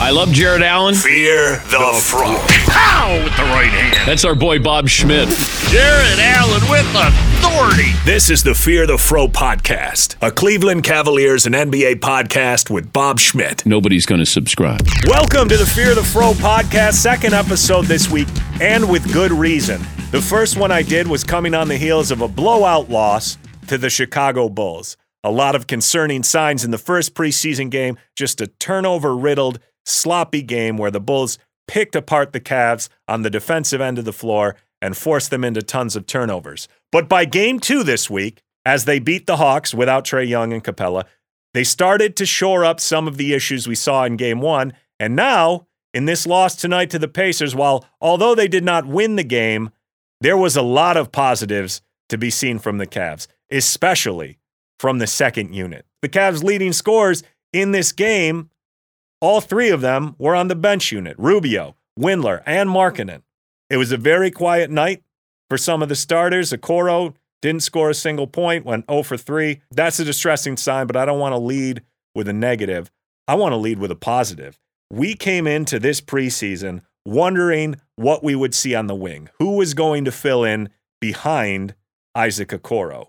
I love Jarrett Allen. Fear the Fro. Pow with the right hand. That's our boy Bob Schmidt. Jarrett Allen with authority. This is the Fear the Fro podcast, a Cleveland Cavaliers and NBA podcast with Bob Schmidt. Nobody's going to subscribe. Welcome to the Fear the Fro podcast, second episode this week, and with good reason. The first one I did was coming on the heels of a blowout loss to the Chicago Bulls. A lot of concerning signs in the first preseason game, just a turnover riddled, sloppy game where the Bulls picked apart the Cavs on the defensive end of the floor and forced them into tons of turnovers. But by game two this week, as they beat the Hawks without Trae Young and Capela, they started to shore up some of the issues we saw in game one. And now, in this loss tonight to the Pacers, while although they did not win the game, there was a lot of positives to be seen from the Cavs, especially from the second unit. The Cavs' leading scorers in this game, all three of them were on the bench unit Rubio, Windler, and Markkanen. It was a very quiet night for some of the starters. Okoro didn't score a single point, went 0 for 3. That's a distressing sign, but I don't want to lead with a negative. I want to lead with a positive. We came into this preseason wondering what we would see on the wing. Who was going to fill in behind Isaac Okoro?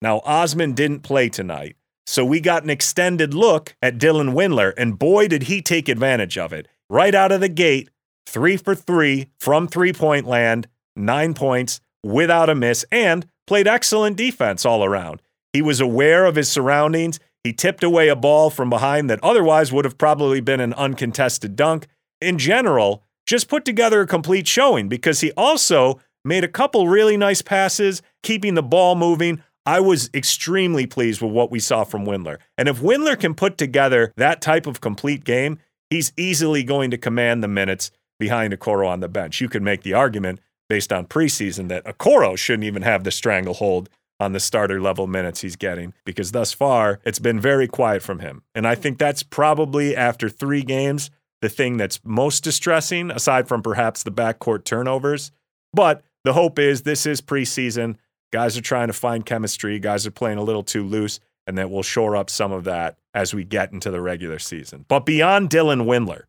Now, Osman didn't play tonight, so we got an extended look at Dylan Windler, and boy, did he take advantage of it. Right out of the gate, three for three from three point land, nine points without a miss, and played excellent defense all around. He was aware of his surroundings. He tipped away a ball from behind that otherwise would have probably been an uncontested dunk. In general, just put together a complete showing because he also made a couple really nice passes, keeping the ball moving. I was extremely pleased with what we saw from Windler. And if Windler can put together that type of complete game, he's easily going to command the minutes behind Okoro on the bench. You can make the argument based on preseason that Okoro shouldn't even have the stranglehold on the starter level minutes he's getting because thus far it's been very quiet from him. And I think that's probably after three games the thing that's most distressing, aside from perhaps the backcourt turnovers. But the hope is this is preseason. Guys are trying to find chemistry. Guys are playing a little too loose, and that will shore up some of that as we get into the regular season. But beyond Dylan Windler,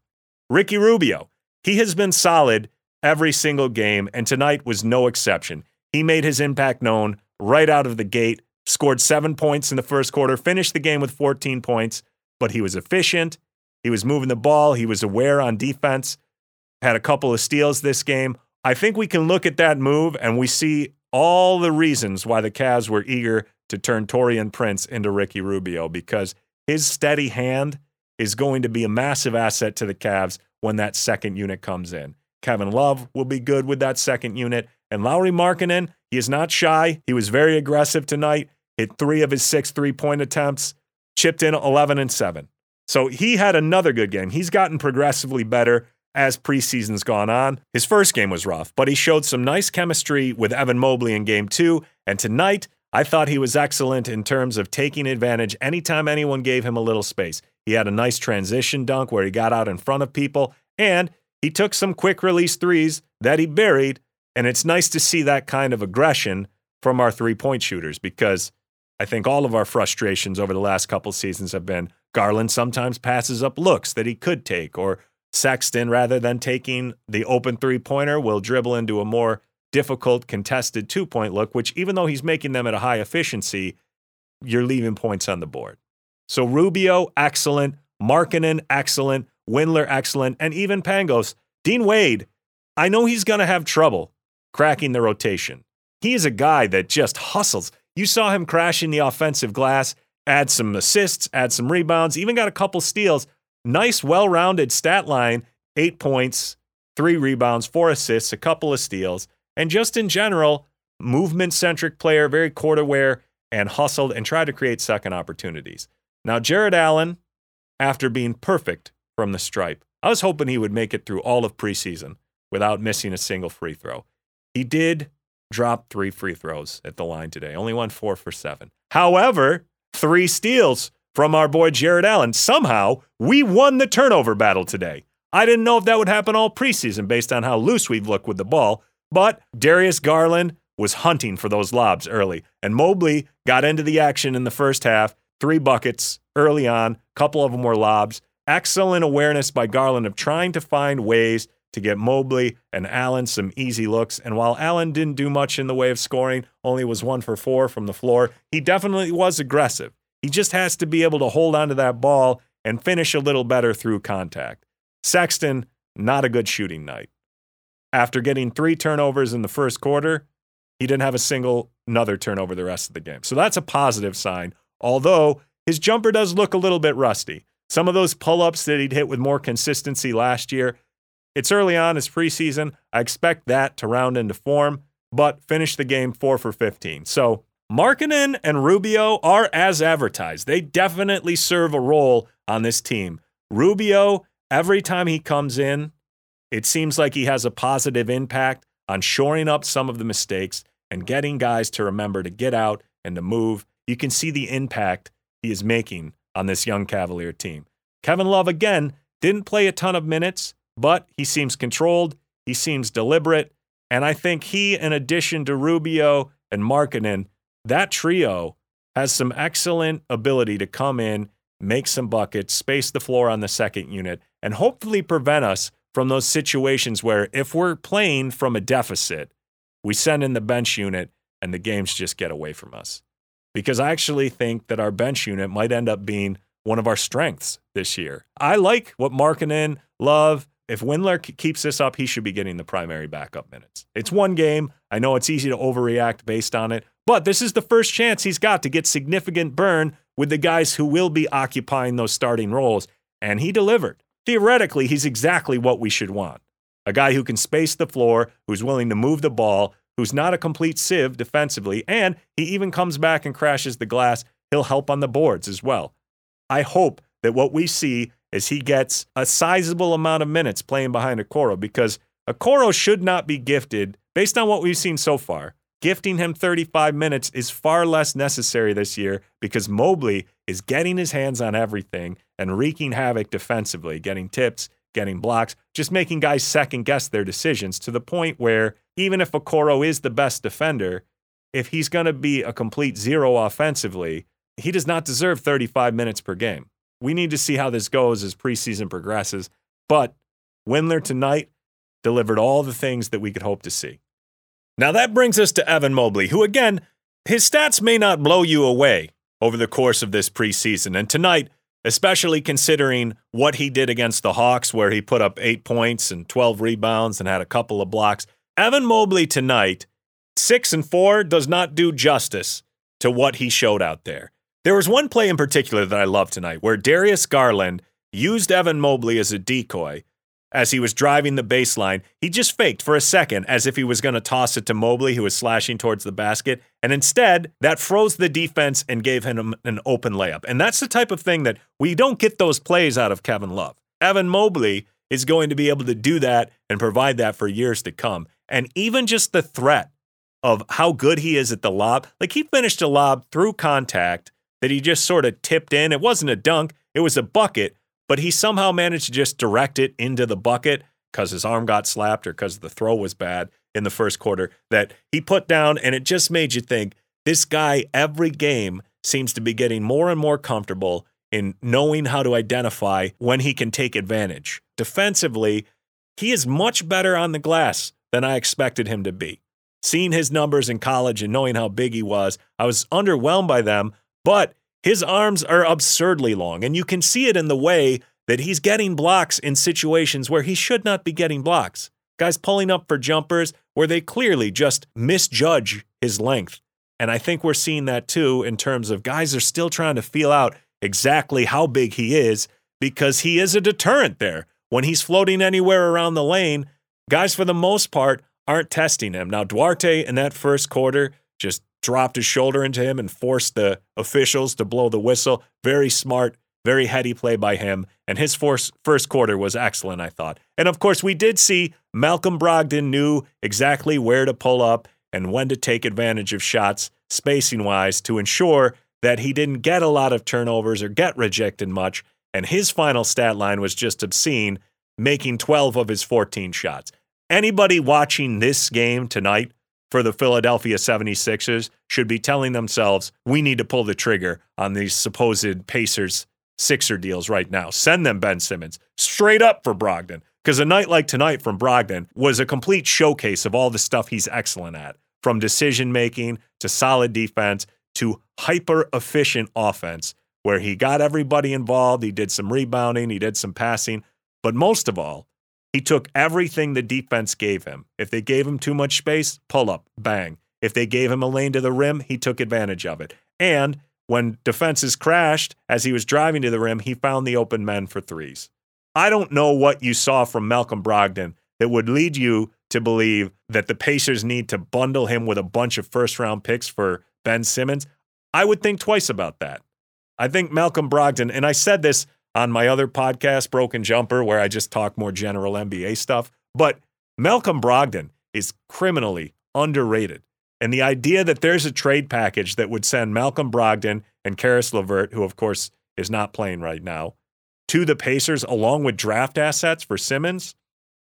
Ricky Rubio, he has been solid every single game, and tonight was no exception. He made his impact known right out of the gate, scored seven points in the first quarter, finished the game with 14 points, but he was efficient. He was moving the ball. He was aware on defense, had a couple of steals this game. I think we can look at that move and we see all the reasons why the Cavs were eager to turn Taurean Prince into Ricky Rubio because his steady hand is going to be a massive asset to the Cavs when that second unit comes in. Kevin Love will be good with that second unit. And Lauri Markkanen, he is not shy. He was very aggressive tonight, hit three of his six three point attempts, chipped in 11 and 7. So he had another good game. He's gotten progressively better as preseason's gone on. His first game was rough, but he showed some nice chemistry with Evan Mobley in game two. And tonight, I thought he was excellent in terms of taking advantage anytime anyone gave him a little space. He had a nice transition dunk where he got out in front of people, and he took some quick release threes that he buried. And it's nice to see that kind of aggression from our three point shooters because I think all of our frustrations over the last couple seasons have been Garland sometimes passes up looks that he could take, or Sexton, rather than taking the open three pointer, will dribble into a more difficult contested two point look, which, even though he's making them at a high efficiency, you're leaving points on the board. So Rubio, excellent. Markkanen, excellent. Windler, excellent. And even Pangos. Dean Wade, I know he's going to have trouble cracking the rotation. He is a guy that just hustles. You saw him crashing the offensive glass, add some assists, add some rebounds, even got a couple steals. Nice, well rounded stat line eight points, three rebounds, four assists, a couple of steals. And just in general, movement centric player, very court aware, and hustled and tried to create second opportunities. Now, Jarrett Allen, after being perfect from the stripe, I was hoping he would make it through all of preseason without missing a single free throw. He did drop three free throws at the line today, only won four for seven. However, three steals from our boy Jarrett Allen. Somehow, we won the turnover battle today. I didn't know if that would happen all preseason based on how loose we've looked with the ball, but Darius Garland was hunting for those lobs early, and Mobley got into the action in the first half, three buckets early on, couple of them were lobs, excellent awareness by Garland of trying to find ways to get Mobley and Allen some easy looks. And while Allen didn't do much in the way of scoring, only was one for four from the floor, he definitely was aggressive. He just has to be able to hold onto that ball and finish a little better through contact. Sexton, not a good shooting night. After getting three turnovers in the first quarter, he didn't have a single another turnover the rest of the game. So that's a positive sign, although his jumper does look a little bit rusty. Some of those pull ups that he'd hit with more consistency last year, it's early on, it's preseason. I expect that to round into form, but finish the game four for 15. So Markkanen and Rubio are as advertised. They definitely serve a role on this team. Rubio, every time he comes in, it seems like he has a positive impact on shoring up some of the mistakes and getting guys to remember to get out and to move. You can see the impact he is making on this young Cavalier team. Kevin Love, again, didn't play a ton of minutes, but he seems controlled. He seems deliberate. And I think he, in addition to Rubio and Markkanen, that trio has some excellent ability to come in, make some buckets, space the floor on the second unit, and hopefully prevent us from those situations where if we're playing from a deficit, we send in the bench unit and the games just get away from us. Because I actually think that our bench unit might end up being one of our strengths this year. I like what Markkanen, Love, if Windler keeps this up, he should be getting the primary backup minutes. It's one game. I know it's easy to overreact based on it, but this is the first chance he's got to get significant burn with the guys who will be occupying those starting roles. And he delivered. Theoretically, he's exactly what we should want a guy who can space the floor, who's willing to move the ball, who's not a complete sieve defensively, and he even comes back and crashes the glass. He'll help on the boards as well. I hope that what we see is he gets a sizable amount of minutes playing behind Okoro because Okoro should not be gifted, based on what we've seen so far. Gifting him 35 minutes is far less necessary this year because Mobley is getting his hands on everything and wreaking havoc defensively, getting tips, getting blocks, just making guys second guess their decisions to the point where even if Okoro is the best defender, if he's going to be a complete zero offensively, he does not deserve 35 minutes per game. We need to see how this goes as preseason progresses. But Windler tonight delivered all the things that we could hope to see. Now that brings us to Evan Mobley, who again, his stats may not blow you away over the course of this preseason. And tonight, especially considering what he did against the Hawks, where he put up eight points and 12 rebounds and had a couple of blocks. Evan Mobley tonight, six and four, does not do justice to what he showed out there. There was one play in particular that I loved tonight where Darius Garland used Evan Mobley as a decoy as he was driving the baseline. He just faked for a second as if he was going to toss it to Mobley, who was slashing towards the basket. And instead, that froze the defense and gave him an open layup. And that's the type of thing that we don't get those plays out of Kevin Love. Evan Mobley is going to be able to do that and provide that for years to come. And even just the threat of how good he is at the lob, like he finished a lob through contact that he just sort of tipped in. It wasn't a dunk, it was a bucket, but he somehow managed to just direct it into the bucket because his arm got slapped or because the throw was bad in the first quarter that he put down. And it just made you think this guy, every game, seems to be getting more and more comfortable in knowing how to identify when he can take advantage. Defensively, he is much better on the glass than I expected him to be. Seeing his numbers in college and knowing how big he was, I was underwhelmed by them, but his arms are absurdly long, and you can see it in the way that he's getting blocks in situations where he should not be getting blocks. Guys pulling up for jumpers where they clearly just misjudge his length. And I think we're seeing that too in terms of guys are still trying to feel out exactly how big he is because he is a deterrent there. When he's floating anywhere around the lane, guys for the most part aren't testing him. Now, Duarte in that first quarter just dropped his shoulder into him and forced the officials to blow the whistle. Very smart, very heady play by him. And his first, first quarter was excellent, I thought. And of course, we did see Malcolm Brogdon knew exactly where to pull up and when to take advantage of shots, spacing wise, to ensure that he didn't get a lot of turnovers or get rejected much. And his final stat line was just obscene, making 12 of his 14 shots. Anybody watching this game tonight for the Philadelphia 76ers should be telling themselves, we need to pull the trigger on these supposed Pacers Sixer deals right now. Send them Ben Simmons straight up for Brogdon. Because a night like tonight from Brogdon was a complete showcase of all the stuff he's excellent at from decision making to solid defense to hyper efficient offense, where he got everybody involved. He did some rebounding, he did some passing, but most of all, he took everything the defense gave him. If they gave him too much space, pull up, bang. If they gave him a lane to the rim, he took advantage of it. And when defenses crashed as he was driving to the rim, he found the open men for threes. I don't know what you saw from Malcolm Brogdon that would lead you to believe that the Pacers need to bundle him with a bunch of first round picks for Ben Simmons. I would think twice about that. I think Malcolm Brogdon, and I said this on my other podcast, Broken Jumper, where I just talk more general NBA stuff, but Malcolm Brogdon is criminally underrated. And the idea that there's a trade package that would send Malcolm Brogdon and Caris LeVert, who of course is not playing right now, to the Pacers along with draft assets for Simmons.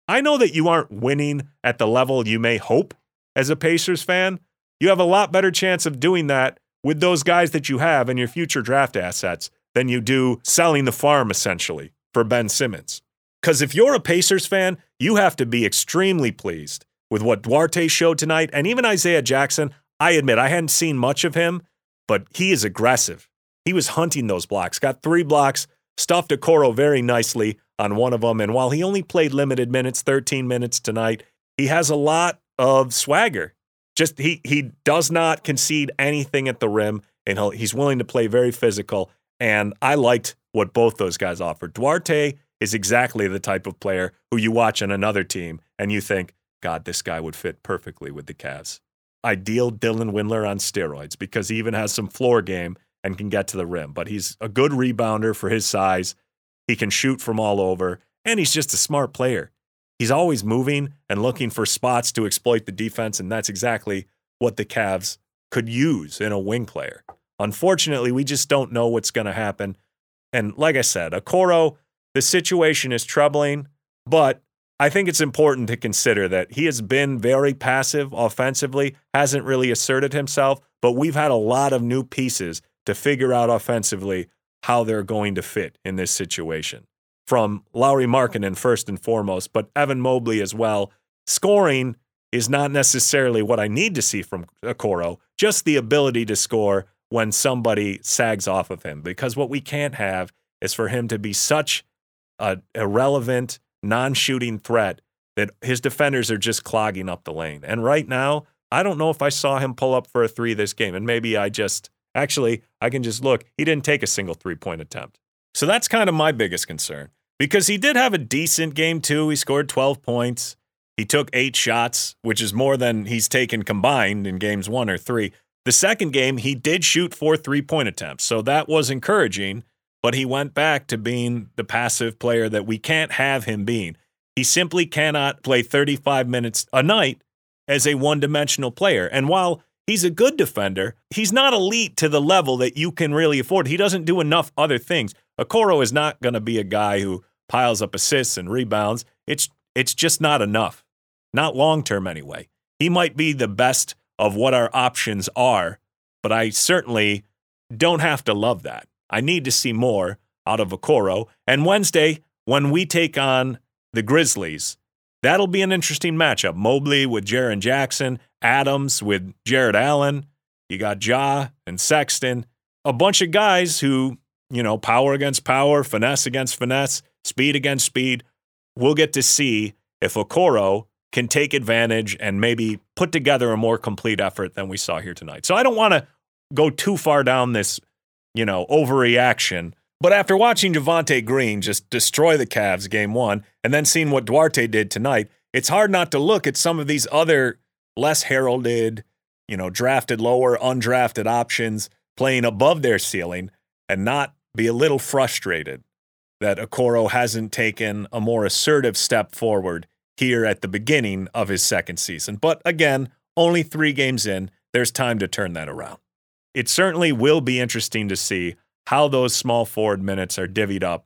I know that you aren't winning at the level you may hope as a Pacers fan. You have a lot better chance of doing that with those guys that you have and your future draft assets than you do selling the farm essentially for Ben Simmons. Because if you're a Pacers fan, you have to be extremely pleased with what Duarte showed tonight. And even Isaiah Jackson, I admit I hadn't seen much of him, but he is aggressive. He was hunting those blocks, got three blocks, stuffed a Okoro very nicely on one of them. And while he only played limited minutes, 13 minutes tonight, he has a lot of swagger. Just he he does not concede anything at the rim, and he's willing to play very physical. And I liked what both those guys offered. Duarte is exactly the type of player who you watch on another team and you think, God, this guy would fit perfectly with the Cavs. Ideal Dylan Windler on steroids because he even has some floor game and can get to the rim. But he's a good rebounder for his size. He can shoot from all over, and he's just a smart player. He's always moving and looking for spots to exploit the defense, and that's exactly what the Cavs could use in a wing player. Unfortunately, we just don't know what's going to happen. And like I said, Okoro, the situation is troubling, but I think it's important to consider that he has been very passive offensively, hasn't really asserted himself, but we've had a lot of new pieces to figure out offensively how they're going to fit in this situation. From Lauri Markkanen first and foremost, but Evan Mobley as well. Scoring is not necessarily what I need to see from Okoro, just the ability to score when somebody sags off of him. Because what we can't have is for him to be such a irrelevant non shooting threat that his defenders are just clogging up the lane. And right now, I don't know if I saw him pull up for a three this game. And maybe I just, actually, I can just look. He didn't take a single three point attempt. So that's kind of my biggest concern because he did have a decent game too. He scored 12 points. He took eight shots, which is more than he's taken combined in games one or three. The second game, he did shoot four three point attempts. So that was encouraging but he went back to being the passive player that we can't have him being. He simply cannot play 35 minutes a night as a one dimensional player. And while he's a good defender, he's not elite to the level that you can really afford. He doesn't do enough other things. Okoro is not going to be a guy who piles up assists and rebounds. It's it's just not enough. Not long term anyway. He might be the best of what our options are, but I certainly don't have to love that. I need to see more out of Okoro. And Wednesday, when we take on the Grizzlies, that'll be an interesting matchup. Mobley with Jaren Jackson, Adams with Jarrett Allen. You got Ja and Sexton, a bunch of guys who, you know, power against power, finesse against finesse, speed against speed. We'll get to see if Okoro can take advantage and maybe put together a more complete effort than we saw here tonight. So I don't want to go too far down this you know, overreaction. But after watching Javonte Green just destroy the Cavs game one and then seeing what Duarte did tonight, it's hard not to look at some of these other less heralded, you know, drafted lower, undrafted options playing above their ceiling and not be a little frustrated that Okoro hasn't taken a more assertive step forward here at the beginning of his second season. But again, only three games in, there's time to turn that around it certainly will be interesting to see how those small forward minutes are divvied up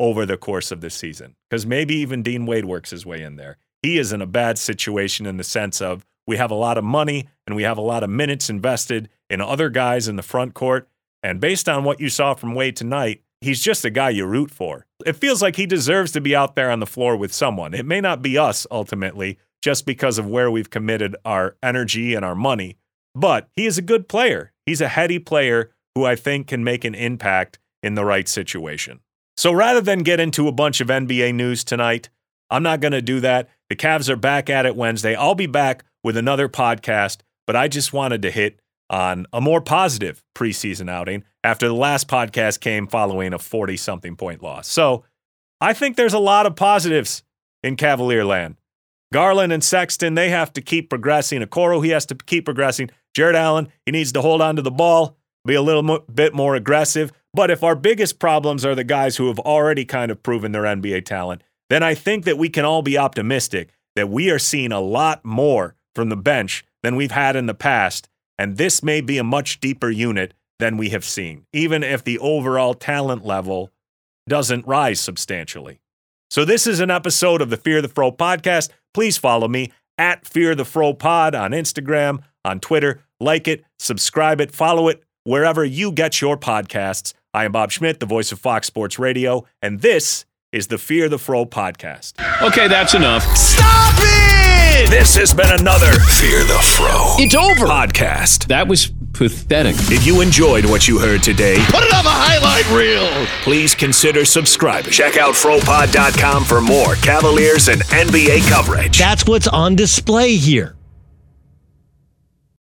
over the course of the season. Because maybe even Dean Wade works his way in there. He is in a bad situation in the sense of we have a lot of money and we have a lot of minutes invested in other guys in the front court. And based on what you saw from Wade tonight, he's just a guy you root for. It feels like he deserves to be out there on the floor with someone. It may not be us ultimately, just because of where we've committed our energy and our money, but he is a good player. He's a heady player who I think can make an impact in the right situation. So rather than get into a bunch of NBA news tonight, I'm not going to do that. The Cavs are back at it Wednesday. I'll be back with another podcast, but I just wanted to hit on a more positive preseason outing after the last podcast came following a 40 something point loss. So I think there's a lot of positives in Cavalier land. Garland and Sexton, they have to keep progressing. Okoro, he has to keep progressing. Jarrett Allen, he needs to hold on to the ball, be a little bit more aggressive. But if our biggest problems are the guys who have already kind of proven their NBA talent, then I think that we can all be optimistic that we are seeing a lot more from the bench than we've had in the past. And this may be a much deeper unit than we have seen, even if the overall talent level doesn't rise substantially. So, this is an episode of the Fear the Fro podcast. Please follow me at Fear the Fro Pod on Instagram, on Twitter. Like it, subscribe it, follow it wherever you get your podcasts. I am Bob Schmidt, the voice of Fox Sports Radio, and this is the Fear the Fro podcast. Okay, that's enough. Stop it! This has been another Fear the Fro It's over. podcast. That was pathetic. If you enjoyed what you heard today, Put it on the highlight reel. please consider subscribing. Check out FroPod.com for more Cavaliers and NBA coverage. That's what's on display here.